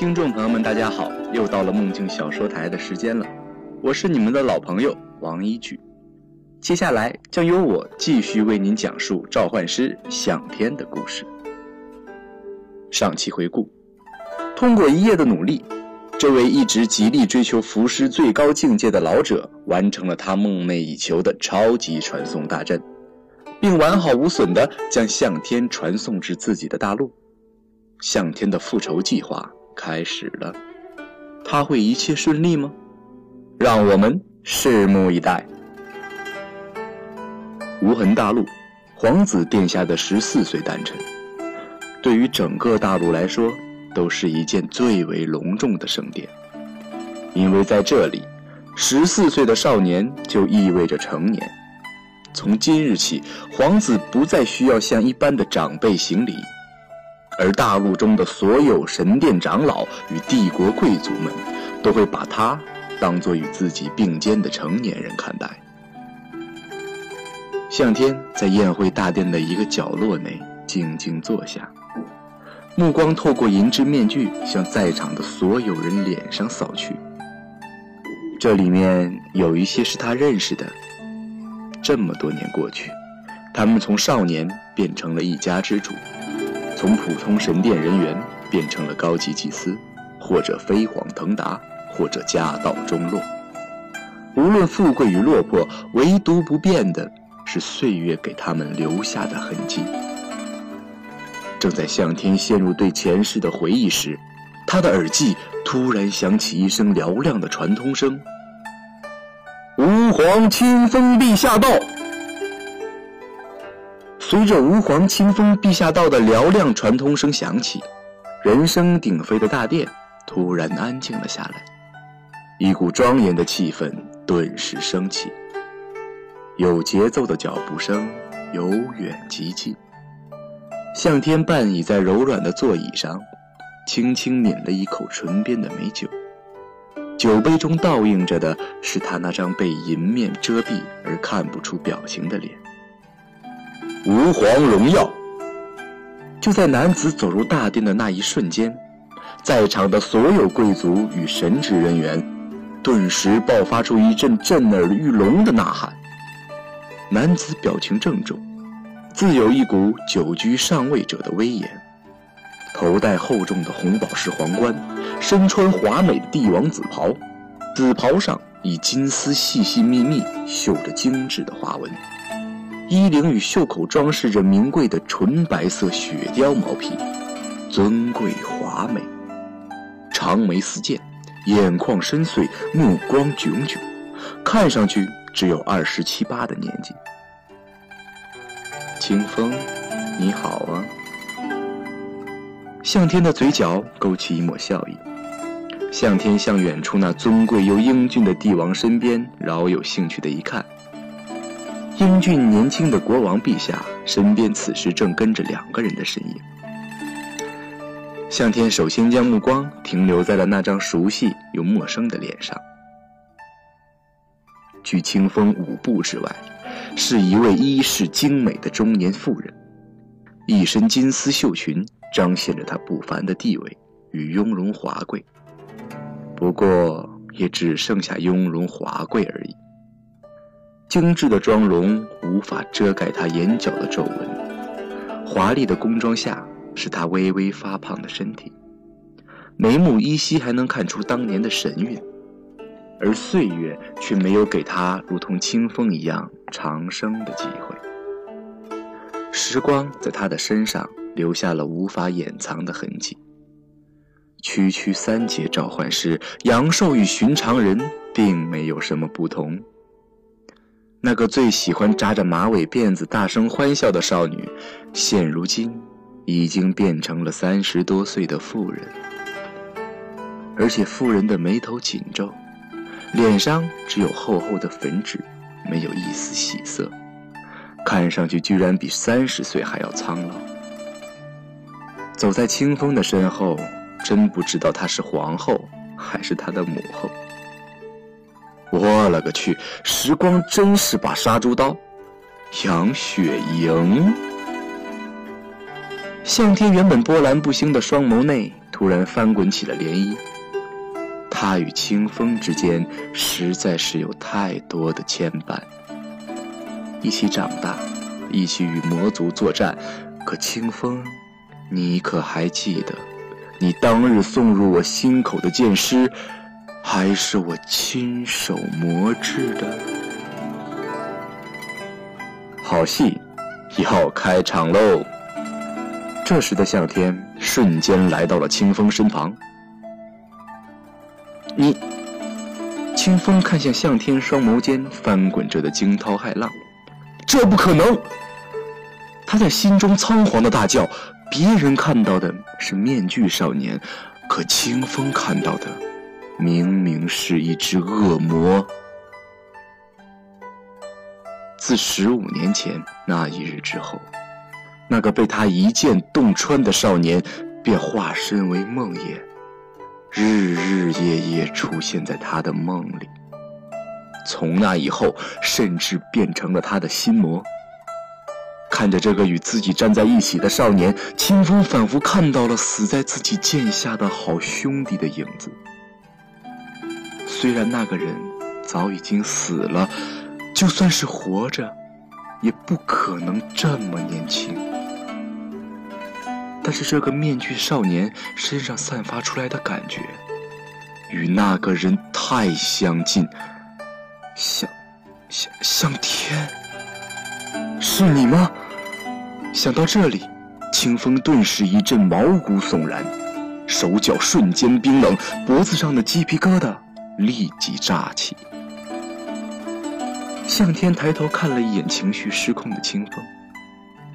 听众朋友们，大家好！又到了梦境小说台的时间了，我是你们的老朋友王一举。接下来将由我继续为您讲述召唤师向天的故事。上期回顾，通过一夜的努力，这位一直极力追求符师最高境界的老者，完成了他梦寐以求的超级传送大阵，并完好无损地将向天传送至自己的大陆。向天的复仇计划。开始了，他会一切顺利吗？让我们拭目以待。无痕大陆，皇子殿下的十四岁诞辰，对于整个大陆来说，都是一件最为隆重的盛典。因为在这里，十四岁的少年就意味着成年。从今日起，皇子不再需要向一般的长辈行礼。而大陆中的所有神殿长老与帝国贵族们，都会把他当作与自己并肩的成年人看待。向天在宴会大殿的一个角落内静静坐下，目光透过银质面具向在场的所有人脸上扫去。这里面有一些是他认识的。这么多年过去，他们从少年变成了一家之主。从普通神殿人员变成了高级祭司，或者飞黄腾达，或者家道中落。无论富贵与落魄，唯独不变的是岁月给他们留下的痕迹。正在向天陷入对前世的回忆时，他的耳际突然响起一声嘹亮的传通声：“吾皇清风陛下到。”随着吾皇清风陛下道的嘹亮传通声响起，人声鼎沸的大殿突然安静了下来，一股庄严的气氛顿时升起。有节奏的脚步声由远及近。向天半倚在柔软的座椅上，轻轻抿了一口唇边的美酒，酒杯中倒映着的是他那张被银面遮蔽而看不出表情的脸。吾皇荣耀！就在男子走入大殿的那一瞬间，在场的所有贵族与神职人员顿时爆发出一阵震耳欲聋的呐喊。男子表情郑重，自有一股久居上位者的威严。头戴厚重的红宝石皇冠，身穿华美的帝王紫袍，紫袍上以金丝细细密密绣着精致的花纹。衣领与袖口装饰着名贵的纯白色雪貂毛皮，尊贵华美。长眉似剑，眼眶深邃，目光炯炯，看上去只有二十七八的年纪。清风，你好啊！向天的嘴角勾起一抹笑意。向天向远处那尊贵又英俊的帝王身边饶有兴趣的一看。英俊年轻的国王陛下身边，此时正跟着两个人的身影。向天首先将目光停留在了那张熟悉又陌生的脸上。距清风五步之外，是一位衣饰精美的中年妇人，一身金丝绣裙彰显着她不凡的地位与雍容华贵。不过，也只剩下雍容华贵而已。精致的妆容无法遮盖她眼角的皱纹，华丽的宫装下是她微微发胖的身体，眉目依稀还能看出当年的神韵，而岁月却没有给她如同清风一样长生的机会。时光在她的身上留下了无法掩藏的痕迹。区区三阶召唤师阳寿与寻常人并没有什么不同。那个最喜欢扎着马尾辫子、大声欢笑的少女，现如今已经变成了三十多岁的妇人，而且妇人的眉头紧皱，脸上只有厚厚的粉脂，没有一丝喜色，看上去居然比三十岁还要苍老。走在清风的身后，真不知道她是皇后还是她的母后。我勒个去！时光真是把杀猪刀。杨雪莹，向天原本波澜不兴的双眸内突然翻滚起了涟漪。他与清风之间实在是有太多的牵绊，一起长大，一起与魔族作战。可清风，你可还记得，你当日送入我心口的剑师，还是我亲手磨制的？好戏要开场喽！这时的向天瞬间来到了清风身旁。你，清风看向向天，双眸间翻滚着的惊涛骇浪。这不可能！他在心中仓皇的大叫。别人看到的是面具少年，可清风看到的，明明是一只恶魔。自十五年前那一日之后，那个被他一剑洞穿的少年，便化身为梦魇。日日夜夜出现在他的梦里，从那以后，甚至变成了他的心魔。看着这个与自己站在一起的少年，清风仿佛看到了死在自己剑下的好兄弟的影子。虽然那个人早已经死了，就算是活着，也不可能这么年轻。但是这个面具少年身上散发出来的感觉，与那个人太相近，像，像像天，是你吗？想到这里，清风顿时一阵毛骨悚然，手脚瞬间冰冷，脖子上的鸡皮疙瘩立即炸起。向天抬头看了一眼情绪失控的清风，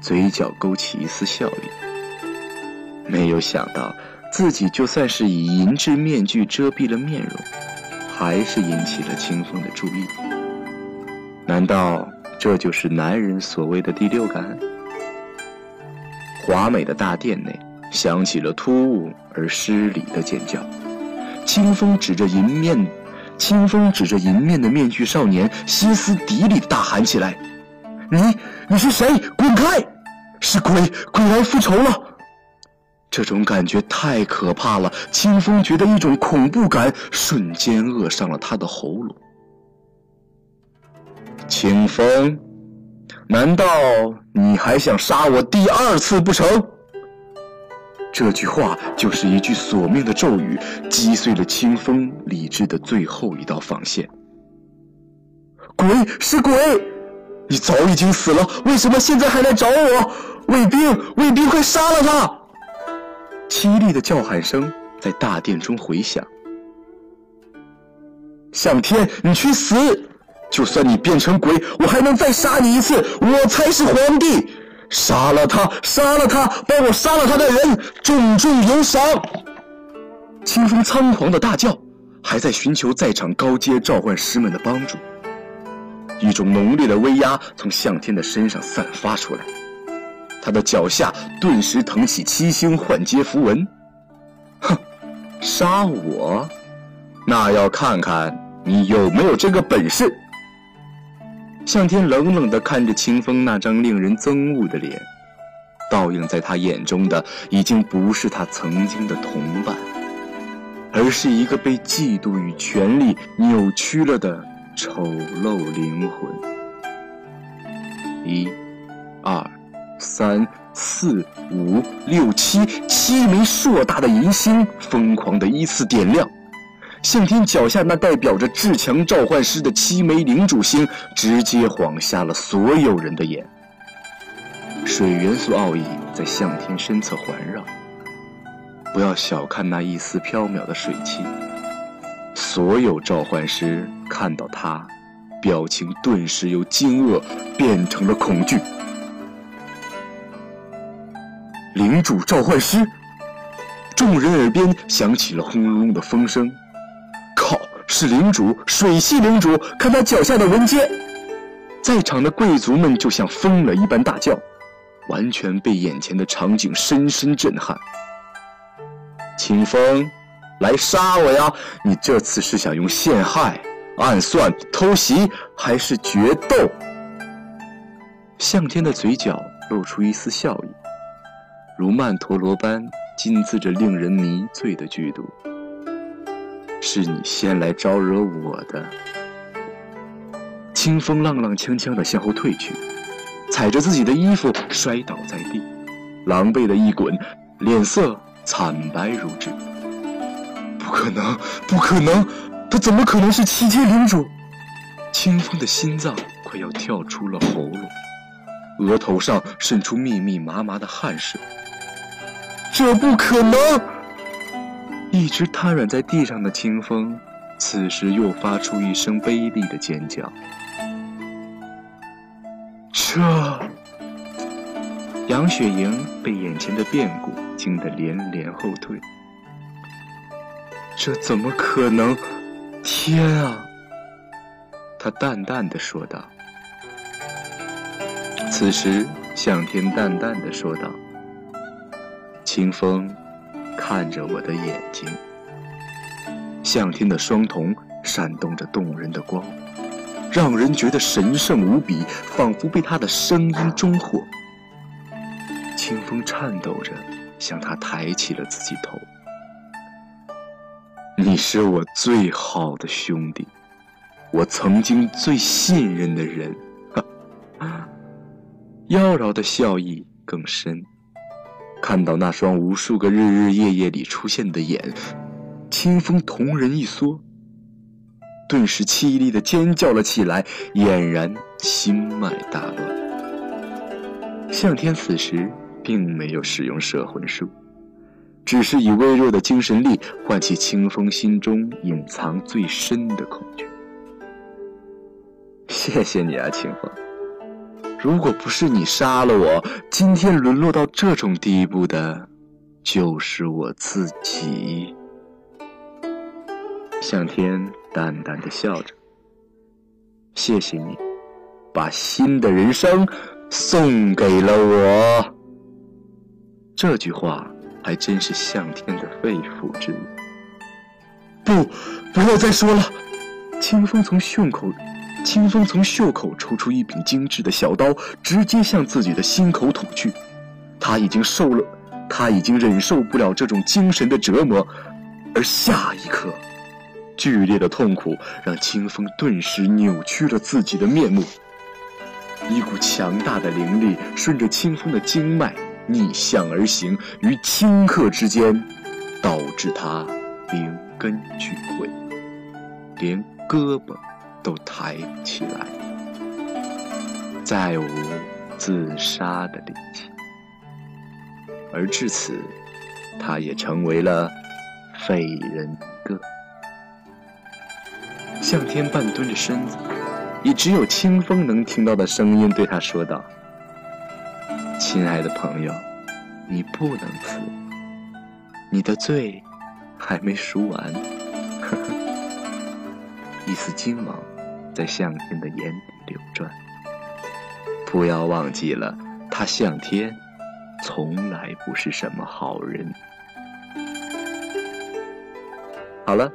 嘴角勾起一丝笑意。没有想到，自己就算是以银质面具遮蔽了面容，还是引起了清风的注意。难道这就是男人所谓的第六感？华美的大殿内响起了突兀而失礼的尖叫。清风指着迎面，清风指着迎面的面具少年，歇斯底里的大喊起来：“你，你是谁？滚开！是鬼，鬼来复仇了！”这种感觉太可怕了，清风觉得一种恐怖感瞬间扼上了他的喉咙。清风，难道你还想杀我第二次不成？这句话就是一句索命的咒语，击碎了清风理智的最后一道防线。鬼是鬼，你早已经死了，为什么现在还来找我？卫兵，卫兵，快杀了他！凄厉的叫喊声在大殿中回响。向天，你去死！就算你变成鬼，我还能再杀你一次，我才是皇帝！杀了他，杀了他，帮我杀了他的人，重重有赏！清风仓皇的大叫，还在寻求在场高阶召唤师们的帮助。一种浓烈的威压从向天的身上散发出来。他的脚下顿时腾起七星幻阶符文。哼，杀我？那要看看你有没有这个本事。向天冷冷地看着清风那张令人憎恶的脸，倒映在他眼中的已经不是他曾经的同伴，而是一个被嫉妒与权力扭曲了的丑陋灵魂。一，二。三四五六七，七枚硕大的银星疯狂地依次点亮。向天脚下那代表着至强召唤师的七枚领主星，直接晃瞎了所有人的眼。水元素奥义在向天身侧环绕，不要小看那一丝飘渺的水汽。所有召唤师看到他，表情顿时由惊愕变成了恐惧。领主召唤师，众人耳边响起了轰隆隆的风声。是领主，水系领主！看他脚下的纹阶，在场的贵族们就像疯了一般大叫，完全被眼前的场景深深震撼。清风，来杀我呀！你这次是想用陷害、暗算、偷袭，还是决斗？向天的嘴角露出一丝笑意。如曼陀罗般浸渍着令人迷醉的剧毒。是你先来招惹我的。清风踉踉跄跄地向后退去，踩着自己的衣服摔倒在地，狼狈的一滚，脸色惨白如纸。不可能，不可能，他怎么可能是七阶领主？清风的心脏快要跳出了喉咙，额头上渗出密密麻麻的汗水。这不可能！一直瘫软在地上的清风，此时又发出一声悲厉的尖叫。这……杨雪莹被眼前的变故惊得连连后退。这怎么可能？天啊！他淡淡的说道。此时，向天淡淡的说道：“清风。”看着我的眼睛，向天的双瞳闪动着动人的光，让人觉得神圣无比，仿佛被他的声音中获。清风颤抖着向他抬起了自己头。你是我最好的兄弟，我曾经最信任的人。妖娆的笑意更深。看到那双无数个日日夜夜里出现的眼，清风瞳仁一缩，顿时凄厉的尖叫了起来，俨然心脉大乱。向天此时并没有使用摄魂术，只是以微弱的精神力唤起清风心中隐藏最深的恐惧。谢谢你啊，清风。如果不是你杀了我，今天沦落到这种地步的，就是我自己。向天淡淡的笑着，谢谢你，把新的人生送给了我。这句话还真是向天的肺腑之言。不，不要再说了。清风从胸口。清风从袖口抽出一柄精致的小刀，直接向自己的心口捅去。他已经受了，他已经忍受不了这种精神的折磨，而下一刻，剧烈的痛苦让清风顿时扭曲了自己的面目。一股强大的灵力顺着清风的经脉逆向而行，于顷刻之间，导致他灵根俱毁，连胳膊。都抬不起来，再无自杀的力气。而至此，他也成为了废人一个。向天半蹲着身子，以只有清风能听到的声音对他说道：“亲爱的朋友，你不能死，你的罪还没赎完。”呵呵。一丝金芒在向天的眼底流转。不要忘记了，他向天从来不是什么好人。好了，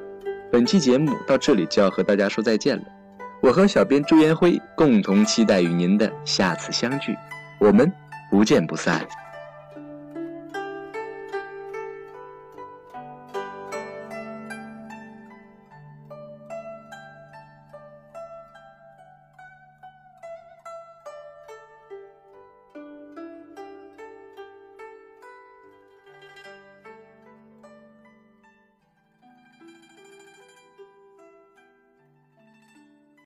本期节目到这里就要和大家说再见了。我和小编朱延辉共同期待与您的下次相聚，我们不见不散。